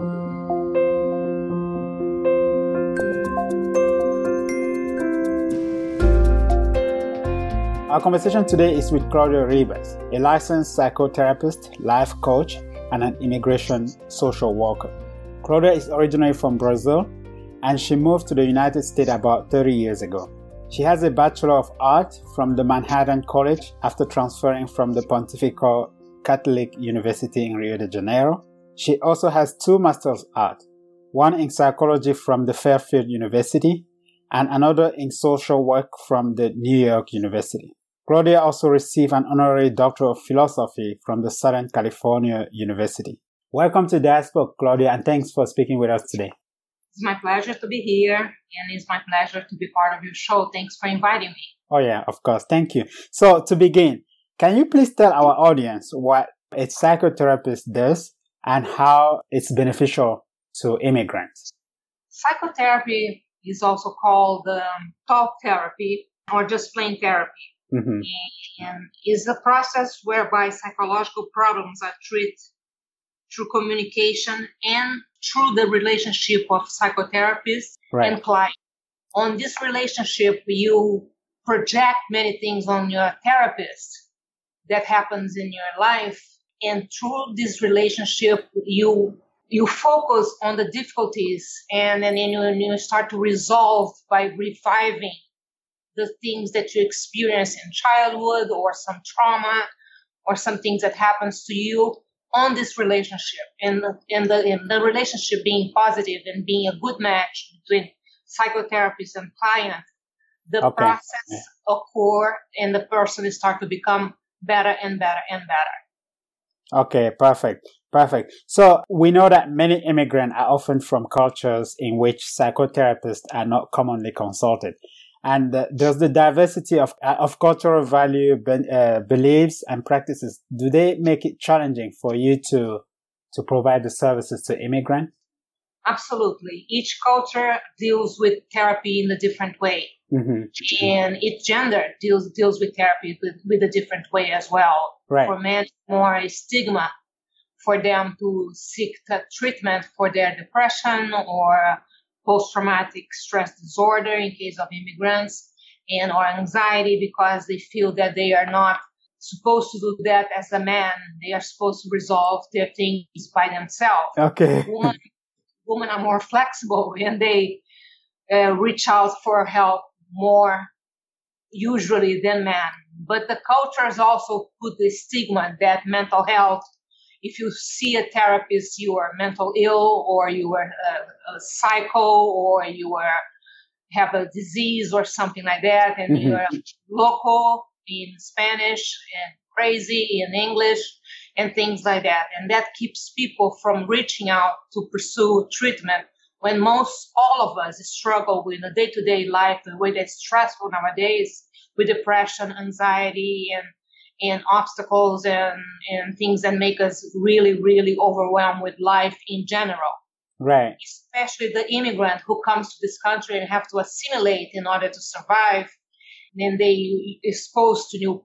Our conversation today is with Claudia Rivas, a licensed psychotherapist, life coach, and an immigration social worker. Claudia is originally from Brazil and she moved to the United States about 30 years ago. She has a Bachelor of Art from the Manhattan College after transferring from the Pontifical Catholic University in Rio de Janeiro. She also has two Masters of Art, one in psychology from the Fairfield University and another in social work from the New York University. Claudia also received an honorary Doctor of Philosophy from the Southern California University. Welcome to Diaspora, Claudia, and thanks for speaking with us today. It's my pleasure to be here, and it's my pleasure to be part of your show. Thanks for inviting me. Oh, yeah, of course. Thank you. So, to begin, can you please tell our audience what a psychotherapist does and how it's beneficial to immigrants? Psychotherapy is also called um, talk therapy or just plain therapy. Mm-hmm. And is a process whereby psychological problems are treated through communication and through the relationship of psychotherapist right. and client. On this relationship, you project many things on your therapist that happens in your life. And through this relationship, you you focus on the difficulties and and then you, you start to resolve by reviving the things that you experience in childhood or some trauma or some things that happens to you on this relationship and the, and the, and the relationship being positive and being a good match between psychotherapist and client, the okay. process yeah. occur and the person start to become better and better and better. Okay, perfect. Perfect. So we know that many immigrants are often from cultures in which psychotherapists are not commonly consulted and uh, does the diversity of uh, of cultural value uh, beliefs and practices do they make it challenging for you to to provide the services to immigrants absolutely each culture deals with therapy in a different way mm-hmm. and each gender deals deals with therapy with, with a different way as well right. for men more a stigma for them to seek treatment for their depression or post-traumatic stress disorder in case of immigrants and or anxiety because they feel that they are not supposed to do that as a man. They are supposed to resolve their things by themselves. Okay. Women, women are more flexible and they uh, reach out for help more usually than men. But the cultures also put the stigma that mental health if you see a therapist, you are mental ill or you are a, a psycho or you are have a disease or something like that, and mm-hmm. you're local in Spanish and crazy in English and things like that. And that keeps people from reaching out to pursue treatment when most all of us struggle with a day-to-day life, the way that's stressful nowadays with depression, anxiety, and and obstacles and, and things that make us really, really overwhelmed with life in general. Right. Especially the immigrant who comes to this country and have to assimilate in order to survive. And then they exposed to new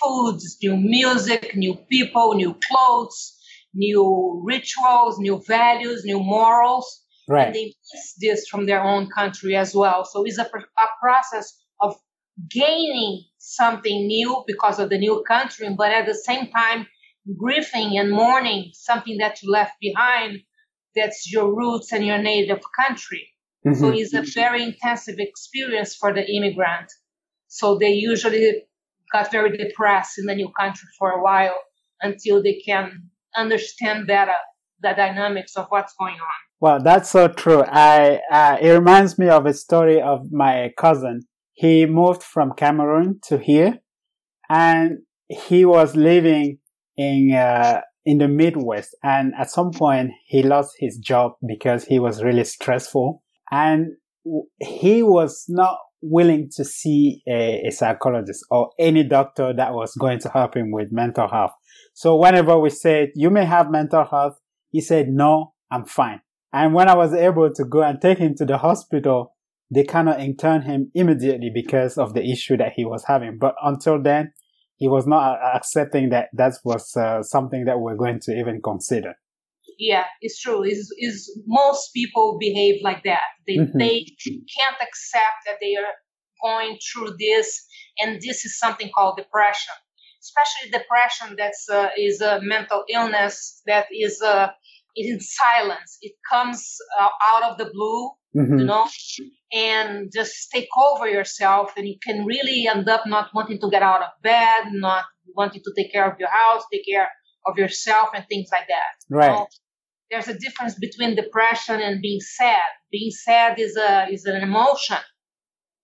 foods, new music, new people, new clothes, new rituals, new values, new morals. Right. And they miss this from their own country as well. So it's a, a process of gaining something new because of the new country, but at the same time, grieving and mourning something that you left behind that's your roots and your native country. Mm-hmm. So it's a very intensive experience for the immigrant. So they usually got very depressed in the new country for a while until they can understand better the dynamics of what's going on. Well, that's so true. I uh, it reminds me of a story of my cousin he moved from Cameroon to here and he was living in, uh, in the Midwest. And at some point he lost his job because he was really stressful and he was not willing to see a, a, psychologist or any doctor that was going to help him with mental health. So whenever we said, you may have mental health, he said, no, I'm fine. And when I was able to go and take him to the hospital, they cannot intern him immediately because of the issue that he was having. But until then, he was not accepting that that was uh, something that we're going to even consider. Yeah, it's true. Is is most people behave like that. They mm-hmm. they can't accept that they are going through this, and this is something called depression. Especially depression that's uh, is a mental illness that is uh, in silence. It comes uh, out of the blue, mm-hmm. you know, and just take over yourself, and you can really end up not wanting to get out of bed, not wanting to take care of your house, take care of yourself, and things like that. Right. Know? there's a difference between depression and being sad. Being sad is a is an emotion,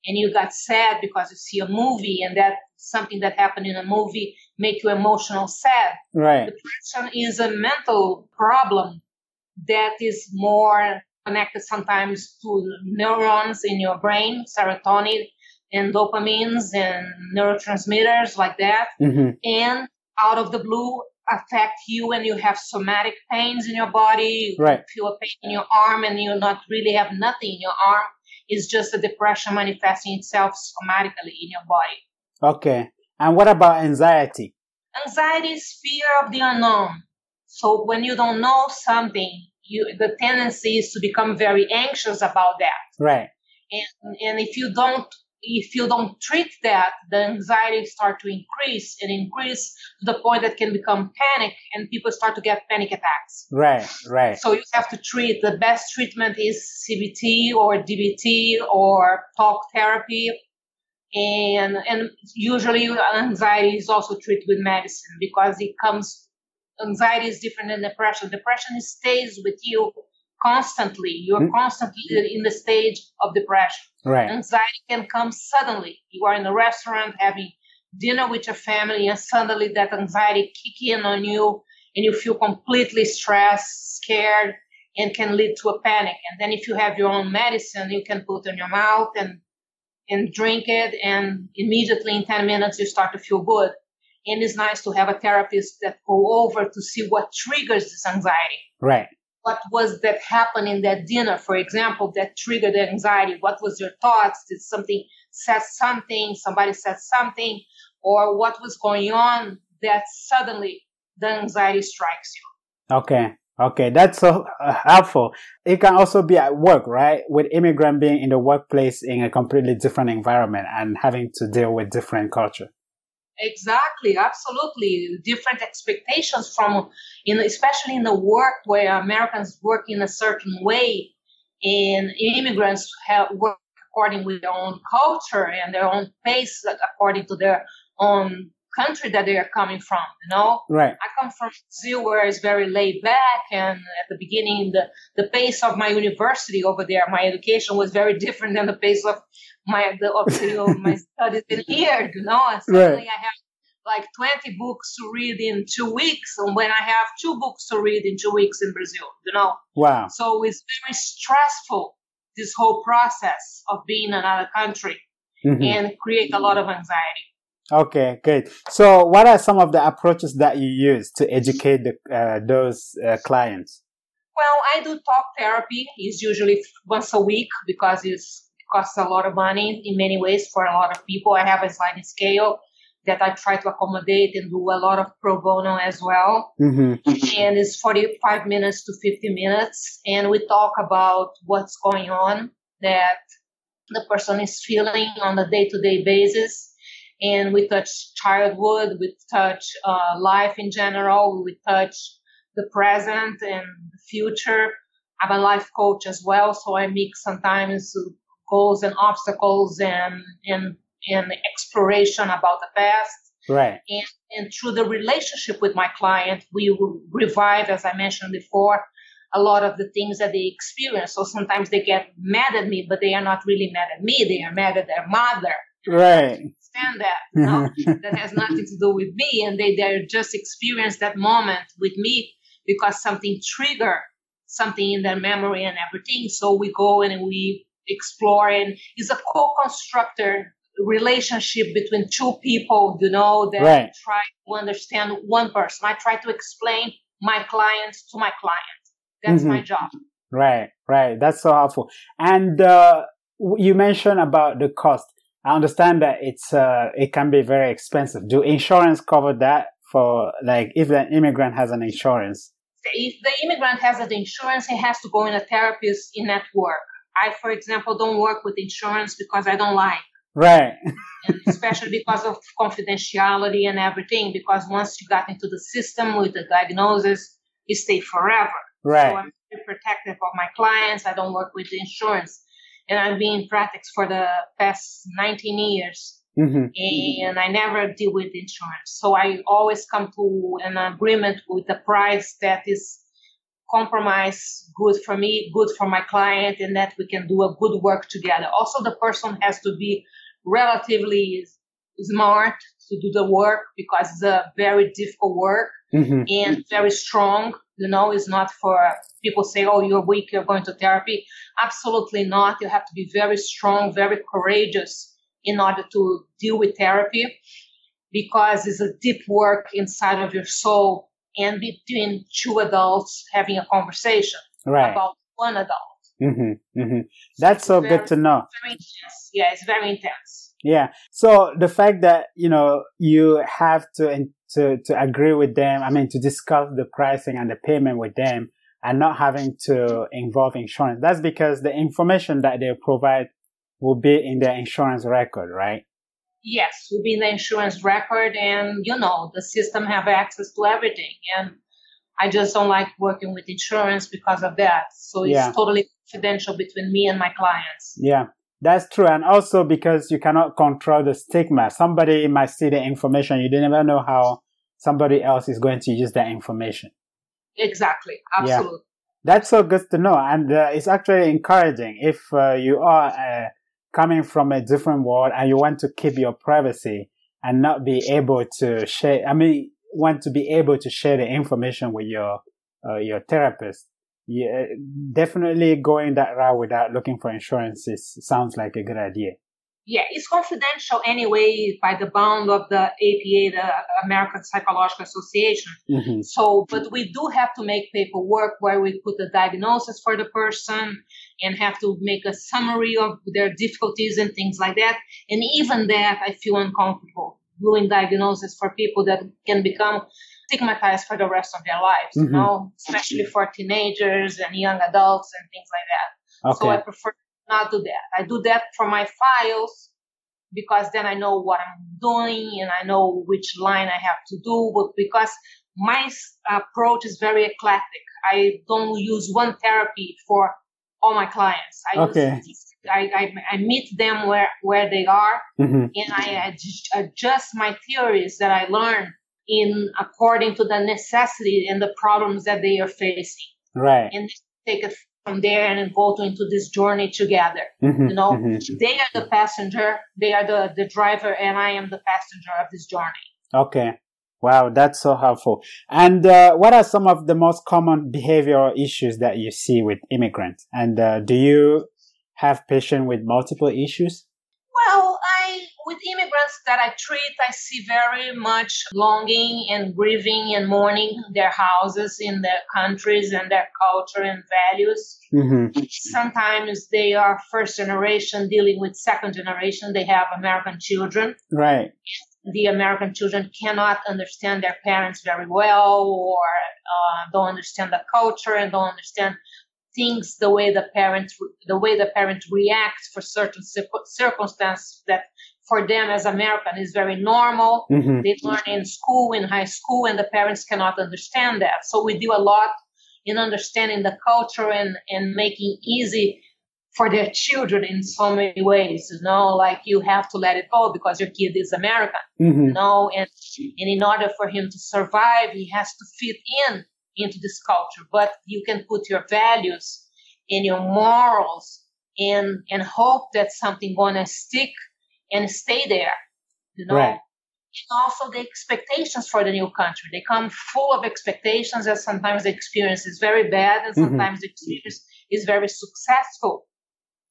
and you got sad because you see a movie, and that something that happened in a movie make you emotional sad. Right. Depression is a mental problem that is more connected sometimes to neurons in your brain, serotonin and dopamines and neurotransmitters like that. Mm-hmm. And out of the blue, affect you and you have somatic pains in your body. Right. You feel a pain in your arm and you not really have nothing in your arm. It's just a depression manifesting itself somatically in your body. Okay. And what about anxiety? Anxiety is fear of the unknown. So when you don't know something, you the tendency is to become very anxious about that. Right. And and if you don't if you don't treat that, the anxiety start to increase and increase to the point that can become panic and people start to get panic attacks. Right, right. So you have to treat the best treatment is CBT or DBT or talk therapy. And and usually anxiety is also treated with medicine because it comes anxiety is different than depression. Depression stays with you constantly. You're mm-hmm. constantly in the stage of depression. Right. Anxiety can come suddenly. You are in a restaurant having dinner with your family, and suddenly that anxiety kick in on you, and you feel completely stressed, scared, and can lead to a panic. And then if you have your own medicine, you can put in your mouth and and drink it, and immediately in 10 minutes you start to feel good. And it's nice to have a therapist that go over to see what triggers this anxiety. Right what was that happened in that dinner, for example, that triggered the anxiety? What was your thoughts? Did something said something? Somebody said something? Or what was going on that suddenly the anxiety strikes you? Okay. Okay, that's so uh, helpful. It can also be at work, right? With immigrant being in the workplace in a completely different environment and having to deal with different culture. Exactly, absolutely. Different expectations from, in, especially in the work where Americans work in a certain way, and immigrants have work according with their own culture and their own pace, according to their own country that they are coming from. You know, right? I come from Brazil, where it's very laid back, and at the beginning, the the pace of my university over there, my education was very different than the pace of my the of, you know, my studies in here. You know, and suddenly right. I have like 20 books to read in two weeks and when i have two books to read in two weeks in brazil you know wow so it's very stressful this whole process of being in another country mm-hmm. and create a lot of anxiety Okay, good. So, what are some of the approaches that you use to educate the, uh, those uh, clients? Well, I do talk therapy. It's usually once a week because it costs a lot of money in many ways for a lot of people. I have a sliding scale that I try to accommodate and do a lot of pro bono as well. Mm-hmm. And it's 45 minutes to 50 minutes. And we talk about what's going on that the person is feeling on a day to day basis and we touch childhood, we touch uh, life in general, we touch the present and the future. I'm a life coach as well, so I mix sometimes goals and obstacles and and and exploration about the past. Right. And and through the relationship with my client, we revive, as I mentioned before, a lot of the things that they experience. So sometimes they get mad at me, but they are not really mad at me. They are mad at their mother. Right understand that. No? that has nothing to do with me. And they, they just experience that moment with me because something triggered something in their memory and everything. So we go and we explore and it's a co-constructor relationship between two people, you know, that right. try to understand one person. I try to explain my clients to my client. That's mm-hmm. my job. Right, right. That's so helpful. And uh, you mentioned about the cost. I understand that it's uh, it can be very expensive. Do insurance cover that for like if an immigrant has an insurance? if the immigrant has an insurance, he has to go in a therapist in network. I, for example, don't work with insurance because I don't like. Right. especially because of confidentiality and everything. Because once you got into the system with the diagnosis, you stay forever. Right. So I'm very protective of my clients. I don't work with insurance. And I've been in practice for the past 19 years. Mm-hmm. And I never deal with insurance. So I always come to an agreement with the price that is compromise good for me, good for my client, and that we can do a good work together. Also, the person has to be relatively smart to do the work because it's a very difficult work mm-hmm. and very strong. You know, it's not for people say, oh, you're weak, you're going to therapy. Absolutely not. You have to be very strong, very courageous in order to deal with therapy because it's a deep work inside of your soul and between two adults having a conversation right. about one adult. Mm-hmm, mm-hmm. That's so very, good to know. Yeah, it's very intense. Yeah. So the fact that you know you have to to to agree with them, I mean, to discuss the pricing and the payment with them, and not having to involve insurance. That's because the information that they provide will be in their insurance record, right? Yes, will be in the insurance record, and you know the system have access to everything, and I just don't like working with insurance because of that. So it's yeah. totally confidential between me and my clients. Yeah, that's true. And also because you cannot control the stigma. Somebody might see the information. You never know how somebody else is going to use that information. Exactly. Absolutely. Yeah. That's so good to know. And uh, it's actually encouraging if uh, you are uh, coming from a different world and you want to keep your privacy and not be able to share. I mean, want to be able to share the information with your uh, your therapist, yeah, definitely going that route without looking for insurance is, sounds like a good idea. Yeah, it's confidential anyway by the bound of the APA, the American Psychological Association. Mm-hmm. So, but we do have to make paperwork where we put the diagnosis for the person and have to make a summary of their difficulties and things like that. And even that, I feel uncomfortable doing diagnosis for people that can become stigmatized for the rest of their lives, mm-hmm. you know, especially for teenagers and young adults and things like that. Okay. So I prefer not do that. I do that for my files because then I know what I'm doing and I know which line I have to do. But because my approach is very eclectic, I don't use one therapy for all my clients. I okay. Use, I, I, I, meet them where, where they are mm-hmm. and I adjust my theories that I learn in according to the necessity and the problems that they are facing. Right. And take it from there and go to, into this journey together. Mm-hmm, you know, mm-hmm. they are the passenger, they are the, the driver, and I am the passenger of this journey. Okay. Wow, that's so helpful. And uh, what are some of the most common behavioral issues that you see with immigrants? And uh, do you have patients with multiple issues? Well, with immigrants that I treat, I see very much longing and grieving and mourning their houses in their countries and their culture and values. Mm-hmm. Sometimes they are first generation dealing with second generation. They have American children. Right. The American children cannot understand their parents very well or uh, don't understand the culture and don't understand things the way the parents the way the parent reacts for certain circumstances that for them as American is very normal. Mm-hmm. They learn in school, in high school, and the parents cannot understand that. So we do a lot in understanding the culture and, and making easy for their children in so many ways, you know, like you have to let it go because your kid is American, mm-hmm. you know, and, and in order for him to survive, he has to fit in into this culture, but you can put your values and your morals and, and hope that something gonna stick and stay there, you know. Right. And also the expectations for the new country. They come full of expectations and sometimes the experience is very bad and mm-hmm. sometimes mm-hmm. the experience is very successful.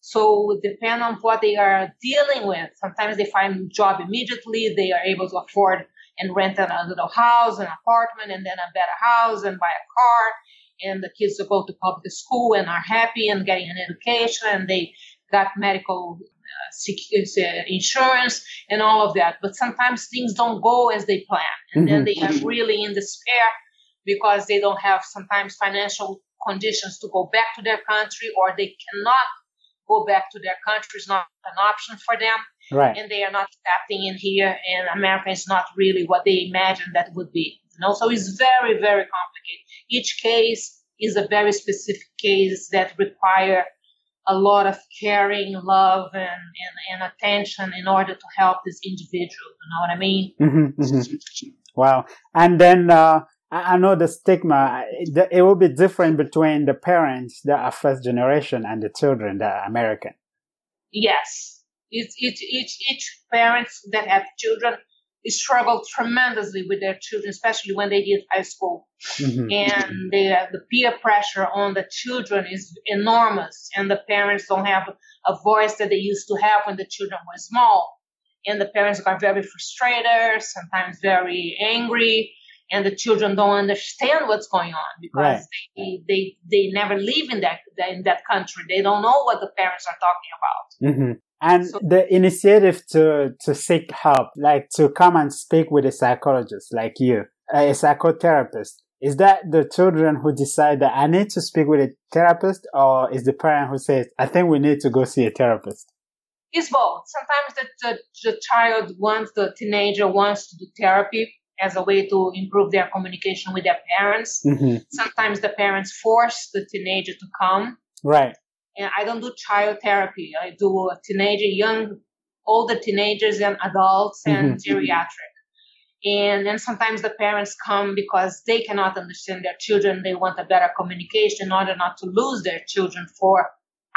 So depend on what they are dealing with. Sometimes they find job immediately. They are able to afford and rent a little house, an apartment, and then a better house and buy a car. And the kids will go to public school and are happy and getting an education and they got medical Uh, uh, insurance and all of that. But sometimes things don't go as they plan, and mm-hmm. then they are mm-hmm. really in despair because they don't have sometimes financial conditions to go back to their country or they cannot go back to their country is not an option for them. Right. And they are not adapting in here and America is not really what they imagined that would be. You know, so it's very, very complicated. Each case is a very specific case that require a lot of caring, love, and, and, and attention in order to help this individual. You know what I mean? Mm-hmm, mm-hmm. Wow. And then uh, I know the stigma, it, it will be different between the parents that are first generation and the children that are American. Yes. It's, it's, each, each parents that have children struggle tremendously with their children, especially when they get high school. Mm-hmm. And the, the peer pressure on the children is enormous, and the parents don't have a voice that they used to have when the children were small. And the parents are very frustrated, sometimes very angry, and the children don't understand what's going on because right. they, they they never live in that in that country. They don't know what the parents are talking about. Mm-hmm. And so, the initiative to, to seek help, like to come and speak with a psychologist like you, a psychotherapist, is that the children who decide that I need to speak with a therapist or is the parent who says, I think we need to go see a therapist? It's both. Sometimes the, the, the child wants, the teenager wants to do therapy as a way to improve their communication with their parents. Mm-hmm. Sometimes the parents force the teenager to come. Right and I don't do child therapy. I do teenager, young, older teenagers and adults and mm-hmm. geriatric. And then sometimes the parents come because they cannot understand their children. They want a better communication in order not to lose their children for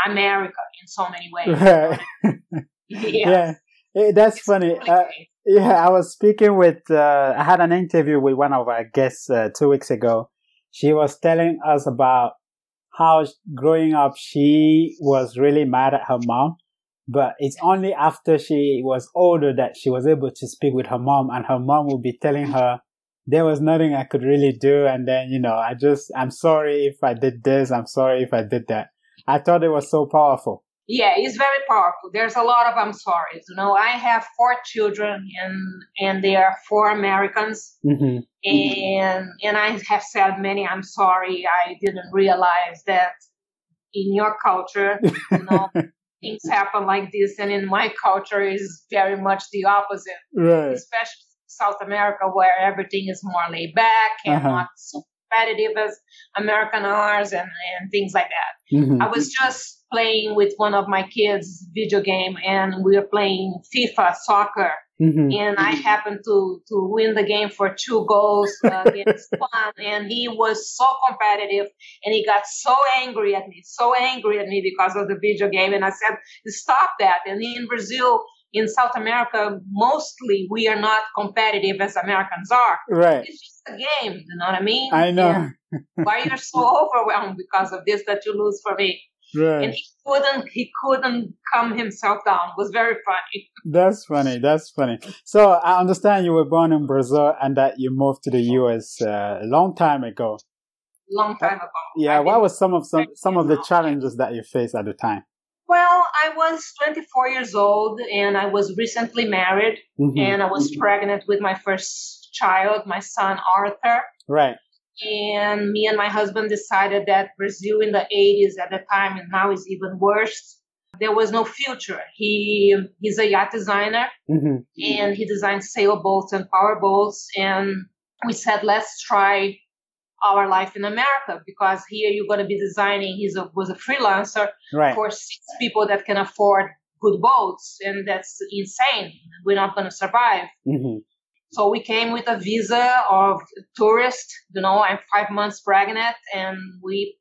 America in so many ways. Right. yeah. yeah. That's it's funny. Uh, yeah, I was speaking with, uh, I had an interview with one of our guests uh, two weeks ago. She was telling us about how growing up she was really mad at her mom. But it's only after she was older that she was able to speak with her mom and her mom would be telling her there was nothing I could really do. And then, you know, I just, I'm sorry if I did this. I'm sorry if I did that. I thought it was so powerful. Yeah, it's very powerful. There's a lot of I'm sorry. You know, I have four children and and they are four Americans. Mm-hmm. And and I have said many I'm sorry. I didn't realize that in your culture, you know, things happen like this and in my culture is very much the opposite. Right. Especially South America where everything is more laid back and uh-huh. not so competitive as American ours and, and things like that. Mm-hmm. I was just playing with one of my kids video game and we were playing FIFA soccer. Mm-hmm. And I happened to, to win the game for two goals uh, against one. And he was so competitive and he got so angry at me, so angry at me because of the video game. And I said, stop that. And in Brazil, in South America, mostly we are not competitive as Americans are. Right. It's just a game. You know what I mean? I know. Why you're so overwhelmed because of this that you lose for me? Right. And he couldn't he couldn't calm himself down. It was very funny. That's funny. That's funny. So I understand you were born in Brazil and that you moved to the US uh, a long time ago. Long time ago. Yeah. I what was some of some some of the challenges that you faced at the time? Well, I was 24 years old and I was recently married mm-hmm. and I was mm-hmm. pregnant with my first child, my son Arthur. Right and me and my husband decided that Brazil in the 80s at the time and now is even worse. There was no future. He he's a yacht designer mm-hmm. and he designs sailboats and powerboats. And we said, let's try our life in America because here you're going to be designing. He was a freelancer right. for six people that can afford good boats, and that's insane. We're not going to survive. Mm-hmm. So we came with a visa of tourist. You know, I'm five months pregnant, and we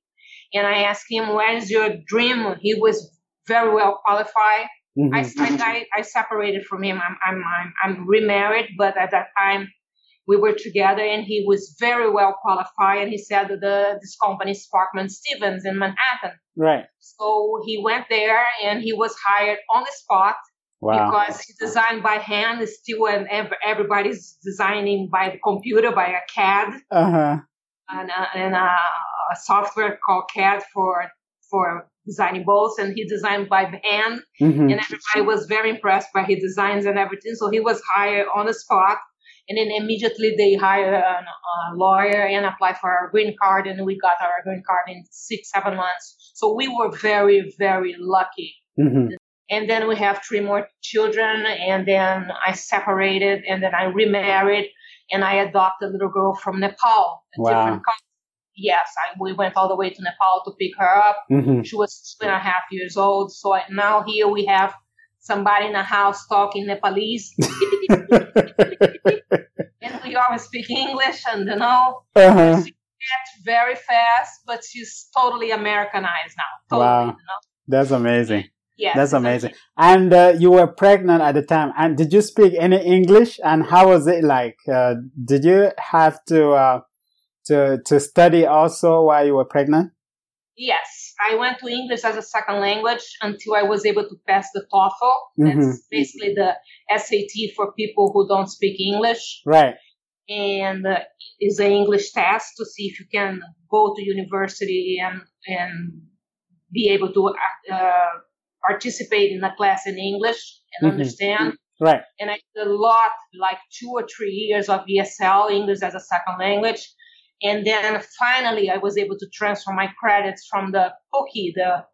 and I asked him, "Where is your dream?" He was very well qualified. Mm-hmm. I, I, I separated from him. I'm, I'm I'm I'm remarried, but at that time we were together, and he was very well qualified. And he said that the this company is Sparkman Stephens in Manhattan. Right. So he went there, and he was hired on the spot Wow. Because he designed by hand, still and everybody's designing by the computer, by a CAD, uh-huh. and, uh, and uh, a software called CAD for for designing boats. And he designed by hand, mm-hmm. and everybody was very impressed by his designs and everything. So he was hired on the spot, And then immediately they hire a, a lawyer and apply for our green card, and we got our green card in six, seven months. So we were very, very lucky. Mm-hmm. And then we have three more children, and then I separated, and then I remarried, and I adopted a little girl from Nepal. wow. Yes, I, we went all the way to Nepal to pick her up. Mm-hmm. She was two and a half years old. So I, now here we have somebody in the house talking Nepalese. and we always speak English, and you know, uh-huh. she gets very fast, but she's totally Americanized now. Totally, wow. You know? That's amazing. Yeah, that's amazing. And uh, you were pregnant at the time. And did you speak any English? And how was it like? Uh, did you have to uh, to to study also while you were pregnant? Yes, I went to English as a second language until I was able to pass the TOEFL. That's mm-hmm. basically the SAT for people who don't speak English. Right. And uh, is an English test to see if you can go to university and and be able to uh, participate in a class in English and mm-hmm. understand. Right. And I did a lot, like two or three years of ESL, English as a second language. And then finally, I was able to transfer my credits from the PUC, the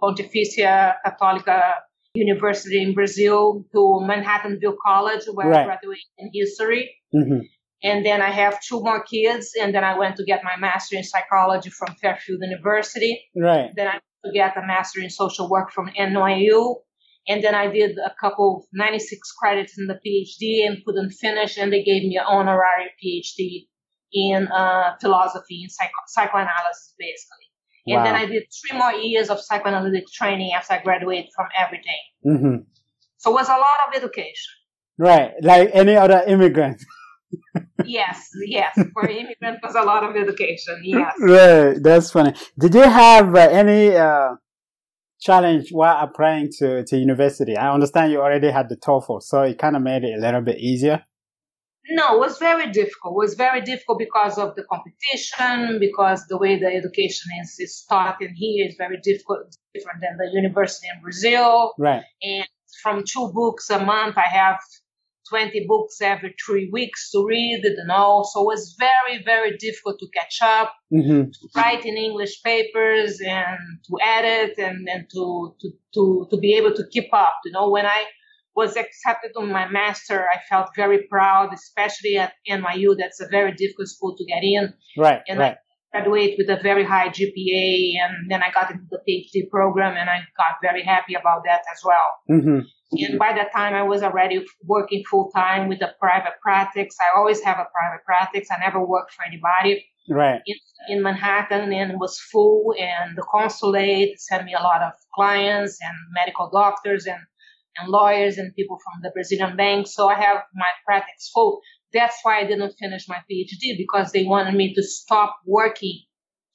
Pontifícia Católica University in Brazil, to Manhattanville College, where right. I graduated in history. Mm-hmm. And then I have two more kids, and then I went to get my master in psychology from Fairfield University. Right. Then I to get a master in social work from NYU. And then I did a couple 96 credits in the PhD and couldn't finish, and they gave me an honorary PhD in uh, philosophy and psycho- psychoanalysis, basically. And then I did three more years of psychoanalytic training after I graduated from everything. Mm-hmm. So it was a lot of education. Right, like any other immigrant. yes, yes. For immigrant was a lot of education. Yes. Right, that's funny. Did you have uh, any uh, challenge while applying to to university? I understand you already had the TOEFL, so it kind of made it a little bit easier. No, it was very difficult. It was very difficult because of the competition, because the way the education is, is taught in here is very difficult, different than the university in Brazil. Right. And from two books a month, I have 20 books every three weeks to read, you know. So it was very, very difficult to catch up, mm-hmm. to write in English papers and to edit and, and to, to, to, to be able to keep up. You know, when I was accepted on my master, I felt very proud, especially at NYU. That's a very difficult school to get in. Right, and right. I graduated with a very high GPA, and then I got into the PhD program, and I got very happy about that as well. Mm-hmm. And by that time, I was already working full time with a private practice. I always have a private practice. I never worked for anybody. Right. In, in Manhattan, and was full, and the consulate sent me a lot of clients and medical doctors and and lawyers and people from the Brazilian bank. So I have my practice full. That's why I didn't finish my PhD because they wanted me to stop working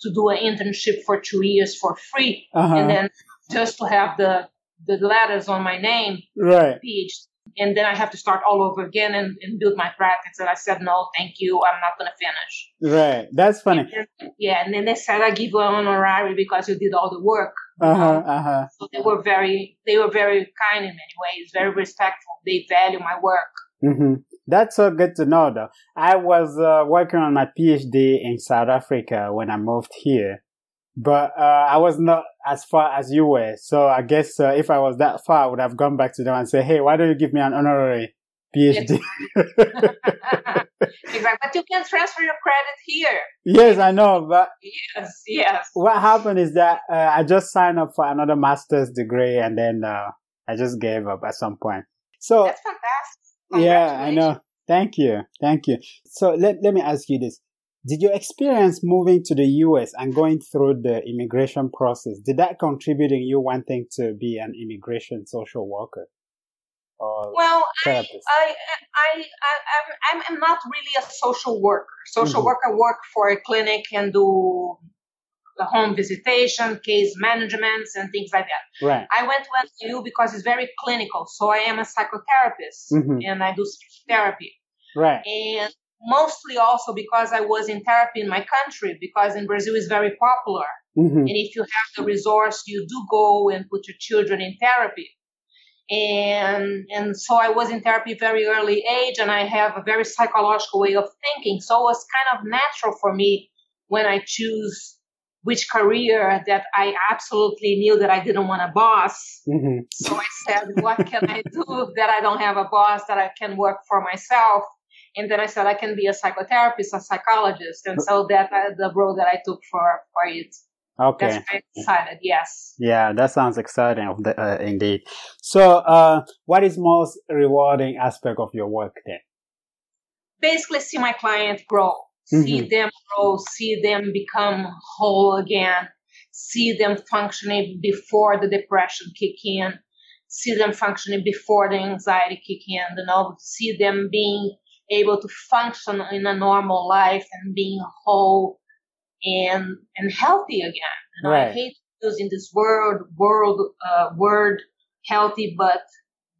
to do an internship for two years for free uh-huh. and then just to have the the letters on my name, right? PhD and then I have to start all over again and, and build my practice. And I said, no, thank you. I'm not going to finish. Right. That's funny. And then, yeah. And then they said, I give you an honorary because you did all the work. Uh-huh, uh-huh. So they were very, they were very kind in many ways, very respectful. They value my work. Mm-hmm. That's so good to know though. I was uh, working on my PhD in South Africa when I moved here but uh, I was not as far as you were. So I guess uh, if I was that far, I would have gone back to them and say, "Hey, why don't you give me an honorary PhD?" exactly, but you can transfer your credit here. Yes, I know, but yes, yes. What happened is that uh, I just signed up for another master's degree, and then uh, I just gave up at some point. So that's fantastic. Yeah, I know. Thank you, thank you. So let let me ask you this: did your experience moving to the US and going through the immigration process, did that contribute in you wanting to be an immigration social worker? well, I, I, I, I, I'm, not really a social worker. Social mm-hmm. worker work for a clinic and do the home visitation, case management, and things like that. Right. I went to NYU because it's very clinical. So I am a psychotherapist mm-hmm. and I do speech therapy. Right. And mostly also because I was in therapy in my country, because in Brazil is very popular. Mm-hmm. And if you have the resource, you do go and put your children in therapy. and and so I was in therapy very early age, and I have a very psychological way of thinking. So it was kind of natural for me when I choose which career that I absolutely knew that I didn't want a boss. Mm-hmm. So I said, what can I do that I don't have a boss that I can work for myself? And then I said, I can be a psychotherapist, a psychologist. And so that uh, the road that I took for, for it. Okay. That's very excited. Yes. Yeah, that sounds exciting uh, indeed. So, uh, what is most rewarding aspect of your work then? Basically, see my client grow, mm-hmm. see them grow, see them become whole again, see them functioning before the depression kick in, see them functioning before the anxiety kick in, you know, see them being able to function in a normal life and being whole and and healthy again. And right. I hate using this word world uh, word healthy, but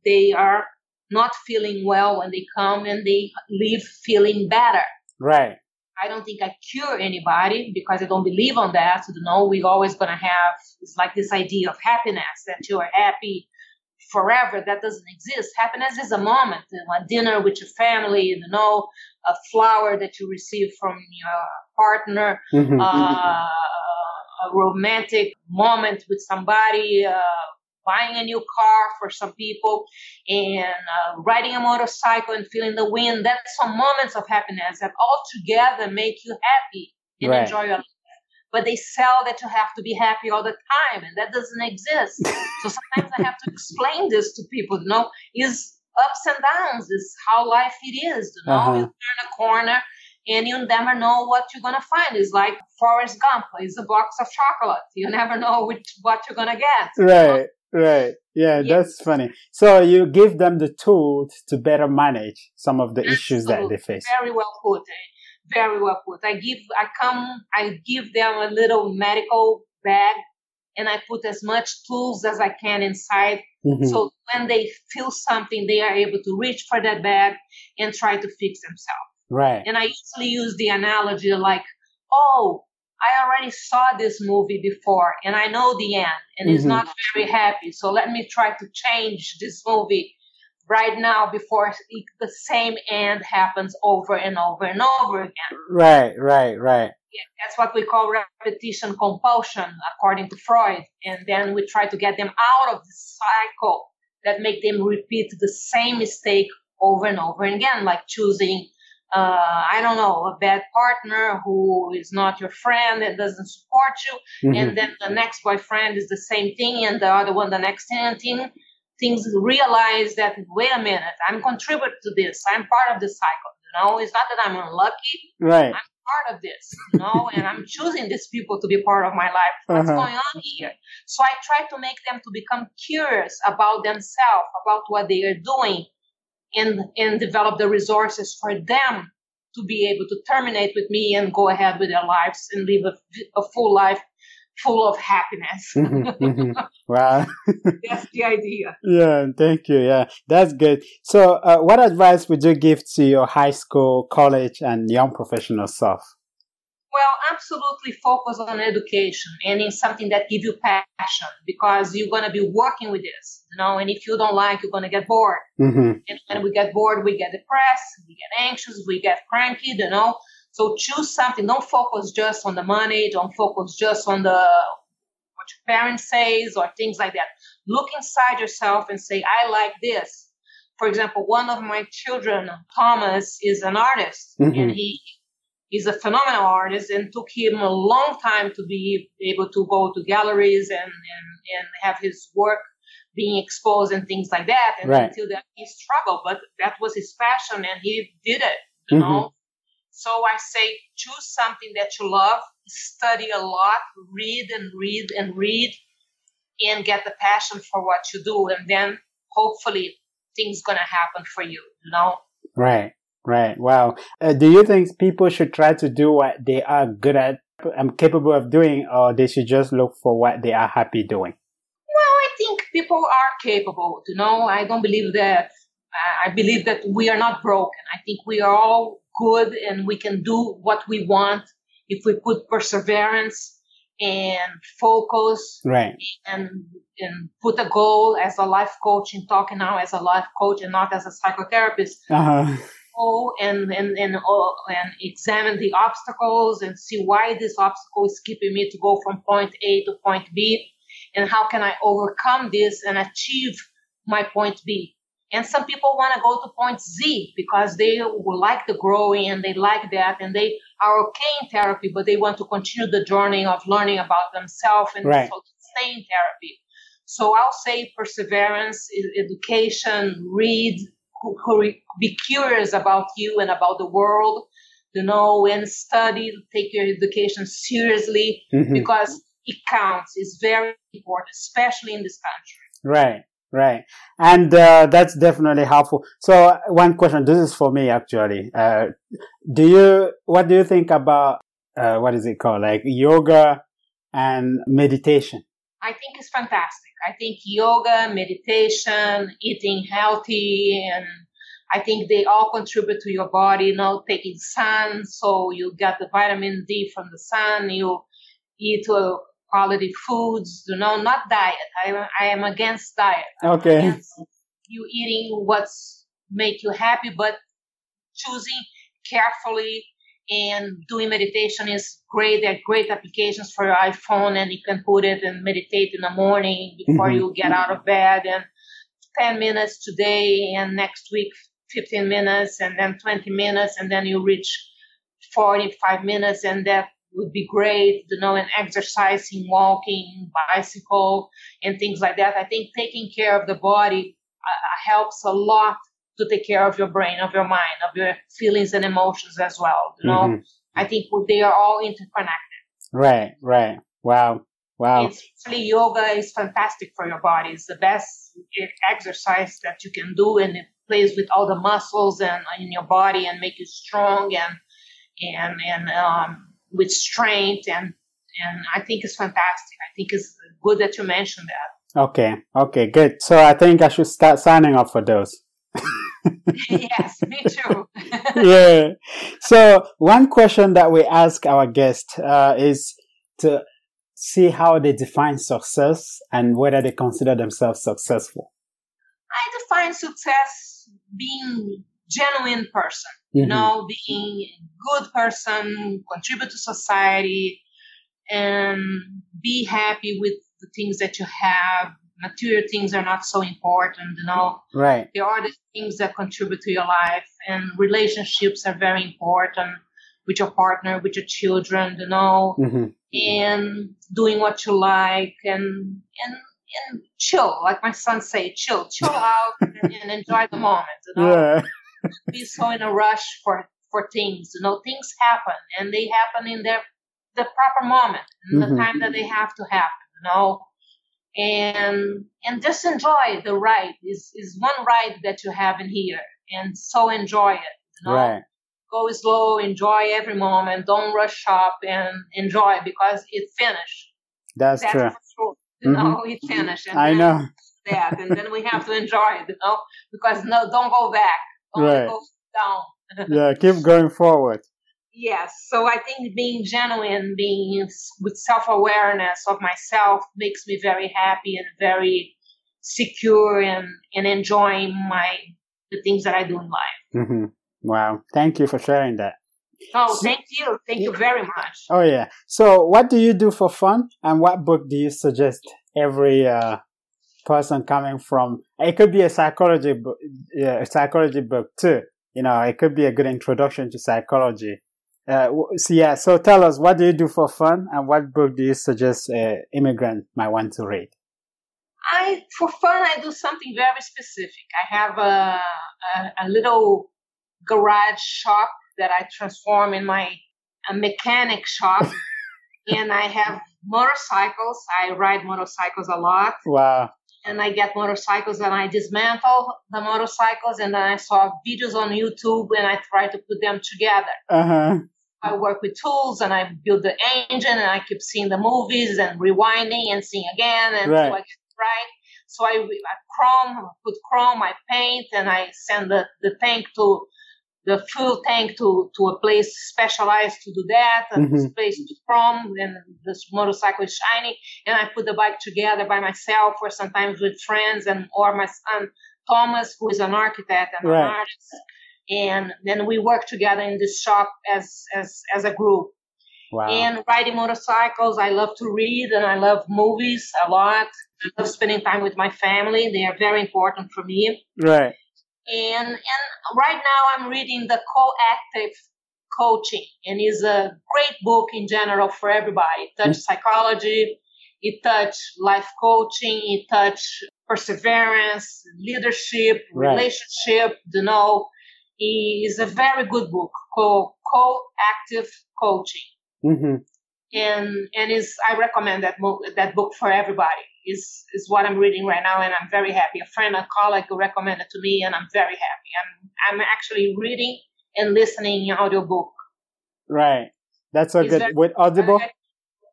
they are not feeling well when they come and they leave feeling better. Right. I don't think I cure anybody because I don't believe on that. You know, we're always gonna have it's like this idea of happiness that you are happy forever. That doesn't exist. Happiness is a moment, a dinner with your family, you know, a flower that you receive from your partner, mm-hmm. uh, a romantic moment with somebody, uh, buying a new car for some people, and uh, riding a motorcycle and feeling the wind. That's some moments of happiness that all together make you happy and right. enjoy your life but they sell that you have to be happy all the time, and that doesn't exist. so sometimes I have to explain this to people. You know, is ups and downs is how life it is. You know, uh-huh. you turn a corner and you never know what you're gonna find. It's like Forrest Gump. It's a box of chocolate. You never know which what you're gonna get. Right. Right. Yeah, that's funny. So you give them the tools to better manage some of the issues that they face. Very well put very well put. I give, I come, I give them a little medical bag and I put as much tools as I can inside. Mm-hmm. So when they feel something, they are able to reach for that bag and try to fix themselves. Right. And I usually use the analogy like, oh, I already saw this movie before and I know the end and mm-hmm. it's not very happy. So let me try to change this movie right now before the same end happens over and over and over again. Right, right, right. Yeah, that's what we call repetition compulsion, according to Freud. And then we try to get them out of the cycle that make them repeat the same mistake over and over again, like choosing, uh, I don't know, a bad partner who is not your friend and doesn't support you. Mm-hmm. And then the next boyfriend is the same thing, and the other one the next thing things realize that wait a minute i'm contributing to this i'm part of the cycle you know? It's not that i'm unlucky. Right. I'm part of this you know? And i'm choosing these people to be part of my life. What's uh-huh. going on here? So i try to make them to become curious about themselves about what they are doing and and develop the resources for them to be able to terminate with me and go ahead with their lives and live a, a full life full of happiness. mm-hmm, mm-hmm. Wow. that's the idea. Yeah, thank you. Yeah, that's good. So, uh, what advice would you give to your high school, college, and young professional self? Well, absolutely focus on education and in something that gives you passion because you're going to be working with this, you know, and if you don't like, you're going to get bored. Mm-hmm. And when we get bored, we get depressed, we get anxious, we get cranky, you know. So choose something. Don't focus just on the money. Don't focus just on the what your parents says or things like that. Look inside yourself and say, I like this. For example, one of my children, Thomas, is an artist mm-hmm. and he is a phenomenal artist and took him a long time to be able to go to galleries and, and, and have his work being exposed and things like that. And right. until that he struggled, but that was his passion and he did it, you mm-hmm. know. So I say choose something that you love, study a lot, read and read and read, and get the passion for what you do, and then hopefully things gonna happen for you. You know. Right. Right. Wow. Uh, do you think people should try to do what they are good at and capable of doing, or they should just look for what they are happy doing? Well, I think people are capable. You know, I don't believe that. I believe that we are not broken. I think we are all good and we can do what we want if we put perseverance and focus right and and put a goal as a life coach and talking now as a life coach and not as a psychotherapist uh-huh. go and and and, uh, and examine the obstacles and see why this obstacle is keeping me to go from point a to point b and how can i overcome this and achieve my point b and some people want to go to point Z because they like the growing and they like that and they are okay in therapy, but they want to continue the journey of learning about themselves and right. so stay in therapy. So I'll say perseverance, education, read, be curious about you and about the world, you know, and study, take your education seriously mm-hmm. because it counts. It's very important, especially in this country. Right. Right. And uh, that's definitely helpful. So one question, this is for me actually. Uh, do you, what do you think about, uh, what is it called? Like yoga and meditation? I think it's fantastic. I think yoga, meditation, eating healthy, and I think they all contribute to your body, you know, taking sun. So you get the vitamin D from the sun. You eat a quality foods, you know, not diet. I, I am against diet. Okay. Against you eating what's make you happy, but choosing carefully and doing meditation is great. There are great applications for your iPhone and you can put it and meditate in the morning before mm-hmm. you get out of bed and 10 minutes today and next week 15 minutes and then 20 minutes and then you reach 45 minutes and that would be great, you know, and exercising, walking, bicycle, and things like that. I think taking care of the body uh, helps a lot to take care of your brain, of your mind, of your feelings and emotions as well. You know, mm-hmm. I think they are all interconnected. Right, right. Wow, wow. Especially yoga is fantastic for your body. It's the best exercise that you can do, and it plays with all the muscles and in your body and make you strong and and and um, with strength and and I think it's fantastic. I think it's good that you mentioned that. Okay, okay, good. So I think I should start signing up for those. yes, me too. yeah. So one question that we ask our guests uh, is to see how they define success and whether they consider themselves successful. I define success being genuine person mm-hmm. you know being a good person contribute to society and be happy with the things that you have. Material things are not so important you know. Right. There are the things that contribute to your life and relationships are very important with your partner with your children you know. Mm-hmm. and doing what you like and and and chill like my son say chill chill out and, and enjoy the moment you know. Yeah be so in a rush for for things. You know, things happen and they happen in their the proper moment, in mm-hmm. the time that they have to happen. You know, and and just enjoy the ride. Is is one ride that you have in here, and so enjoy it. You know? Right. Go slow, enjoy every moment. Don't rush up and enjoy because it finished. That's, That's true. true. You mm-hmm. know, it finished. I know. That, and then we have to enjoy it, you know, because no, don't go back right. down. yeah, keep going forward. Yes. So I think being genuine, being with self awareness of myself makes me very happy and very secure and, and enjoying my the things that I do in life. Mm-hmm. Wow. Thank you for sharing that. Oh, thank you. Thank you very much. Oh, yeah. So, what do you do for fun? And what book do you suggest every uh, person coming from it could be a psychology book yeah, a psychology book too. You know it could be a good introduction to psychology. Uh, so yeah so tell us what do you do for fun and what book do you suggest an immigrant might want to read? I for fun i do something very specific. I have a, a, a little garage shop that i transform in my a mechanic shop. And i have motorcycles. I ride motorcycles a lot. Wow and I get motorcycles and I dismantle the motorcycles and then I saw videos on YouTube and I try to put them together. Uh-huh. I work with tools and I build the engine and I keep seeing the movies and rewinding and seeing again and right. so I get right. So I, I chrome, put chrome, I paint and I send the, the tank to the fuel tank to, to a place specialized to do that, a mm-hmm. place to from, and this motorcycle is shiny, and I put the bike together by myself or sometimes with friends and or my son Thomas, who is an architect and right. an artist. And then we work together in this shop as as as a group. Wow. And riding motorcycles, I love to read and I love movies a lot. I love spending time with my family. They are very important for me. Right. And and right now I'm reading the co-active coaching and is a great book in general for everybody. It touch mm-hmm. psychology, it touch life coaching, it touch perseverance, leadership, right. relationship, you know. It is a very good book called Co-Active Coaching. Mm-hmm. And and is I recommend that book that book for everybody is is what I'm reading right now, and I'm very happy. A friend, a colleague recommended to me, and I'm very happy. I'm I'm actually reading and listening in audiobook. Right, that's so good. With Audible.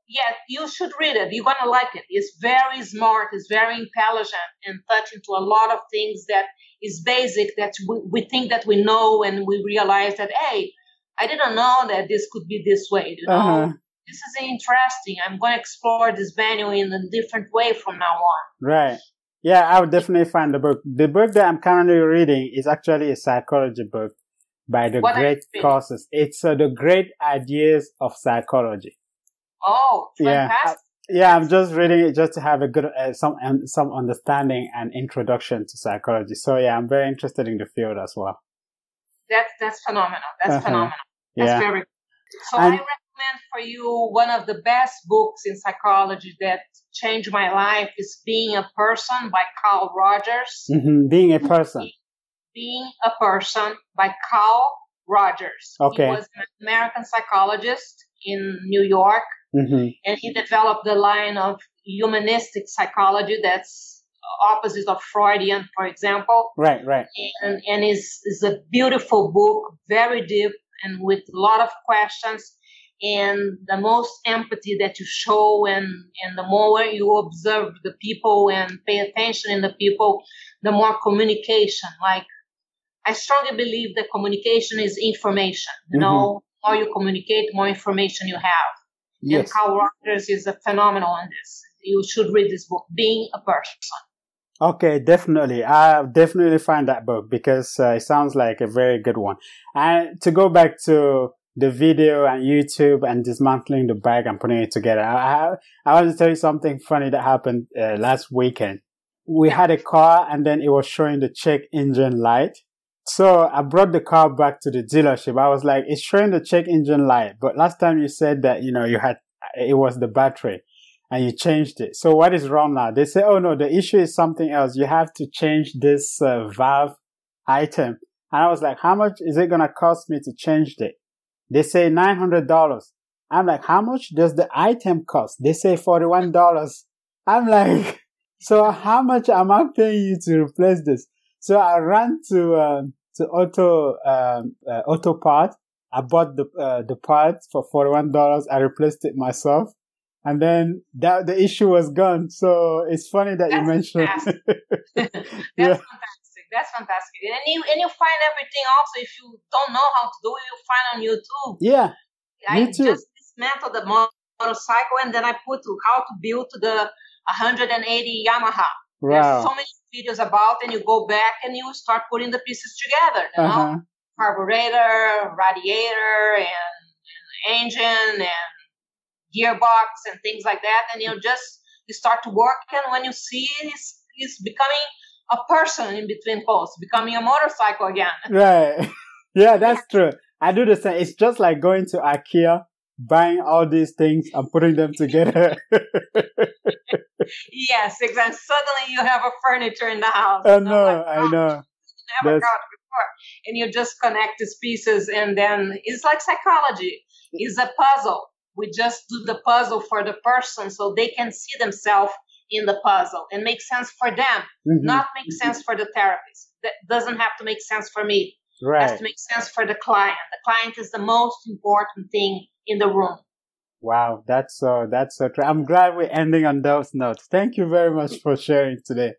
yeah, you should read it. You're gonna like it. It's very smart. It's very intelligent and touching to a lot of things that is basic that we, we think that we know, and we realize that hey, I didn't know that this could be this way. You know. Uh-huh this is interesting. I'm going to explore this venue in a different way from now on. Right. Yeah, I would definitely find the book. The book that I'm currently reading is actually a psychology book by the what Great Courses. It's uh, the Great Ideas of Psychology. Oh, fantastic. Yeah. Yeah, I'm just reading it just to have a good uh, some um, some understanding and introduction to psychology. So yeah, I'm very interested in the field as well. That's that's phenomenal. That's uh-huh. phenomenal. That's yeah. very. So and, I recommend for you one of the best books in psychology that changed my life is Being a Person by Carl Rogers. Mm-hmm. Being a Person. Being a Person by Carl Rogers. Okay. He was an American psychologist in New York, mm-hmm. and he developed the line of humanistic psychology that's opposite of Freudian, for example. Right, right. And and is is a beautiful book, very deep and with a lot of questions and the most empathy that you show and, and the more you observe the people and pay attention in the people, the more communication. Like I strongly believe that communication is information. You mm-hmm. know, more you communicate, more information you have. Yes. And Carl Rogers is a phenomenal on this. You should read this book, Being a Person. Okay, definitely. I definitely find that book because uh, it sounds like a very good one. And to go back to the video and YouTube and dismantling the bag and putting it together. I, I, I want to tell you something funny that happened uh, last weekend. We had a car and then it was showing the check engine light. So I brought the car back to the dealership. I was like, it's showing the check engine light, but last time you said that, you know, you had, it was the battery and you changed it. So what is wrong now? They say, oh no, the issue is something else. You have to change this uh, valve item. And I was like, how much is it going to cost me to change it? They say $900. I'm like, how much does the item cost? They say $41. I'm like, so how much am I paying you to replace this? So I ran to, um, to auto, um, uh, auto part. I bought the, uh, the parts for $41. I replaced it myself. And then that, the issue was gone. So it's funny that That's you mentioned. That's yeah. That's fantastic. And you and you find everything also if you don't know how to do it, you find on YouTube. Yeah. I me too. just dismantled the motorcycle and then I put how to build the 180 Yamaha. Wow. There's so many videos about and you go back and you start putting the pieces together, you uh-huh. know? Carburetor, radiator and, and engine and gearbox and things like that and you just you start to work and when you see it's, it's becoming a person in between posts, becoming a motorcycle again. Right. Yeah, that's true. I do the same. It's just like going to IKEA, buying all these things and putting them together. yes, exactly. Suddenly you have a furniture in the house. I oh know, like, oh, I know. Never got before. And you just connect these pieces and then it's like psychology. It's a puzzle. We just do the puzzle for the person so they can see themselves in the puzzle and make sense for them, mm-hmm. not make sense for the therapist. That doesn't have to make sense for me. Right. It has to make sense for the client. The client is the most important thing in the room. Wow, that's so that's so true. I'm glad we're ending on those notes. Thank you very much for sharing today.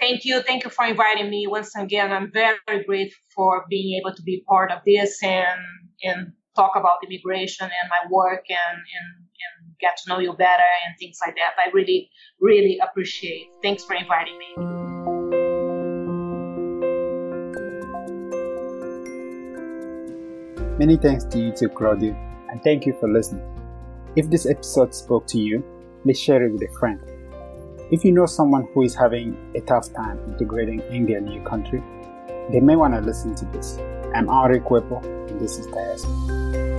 Thank you. Thank you for inviting me once again. I'm very grateful for being able to be part of this and and talk about immigration and my work and, and, and get to know you better and things like that. I really, really appreciate. Thanks for inviting me. Many thanks to you too, Claudio, and thank you for listening. If this episode spoke to you, please share it with a friend. If you know someone who is having a tough time integrating in their new country, they may want to listen to this. I'm Henri Kwepo, and this is Diaspora.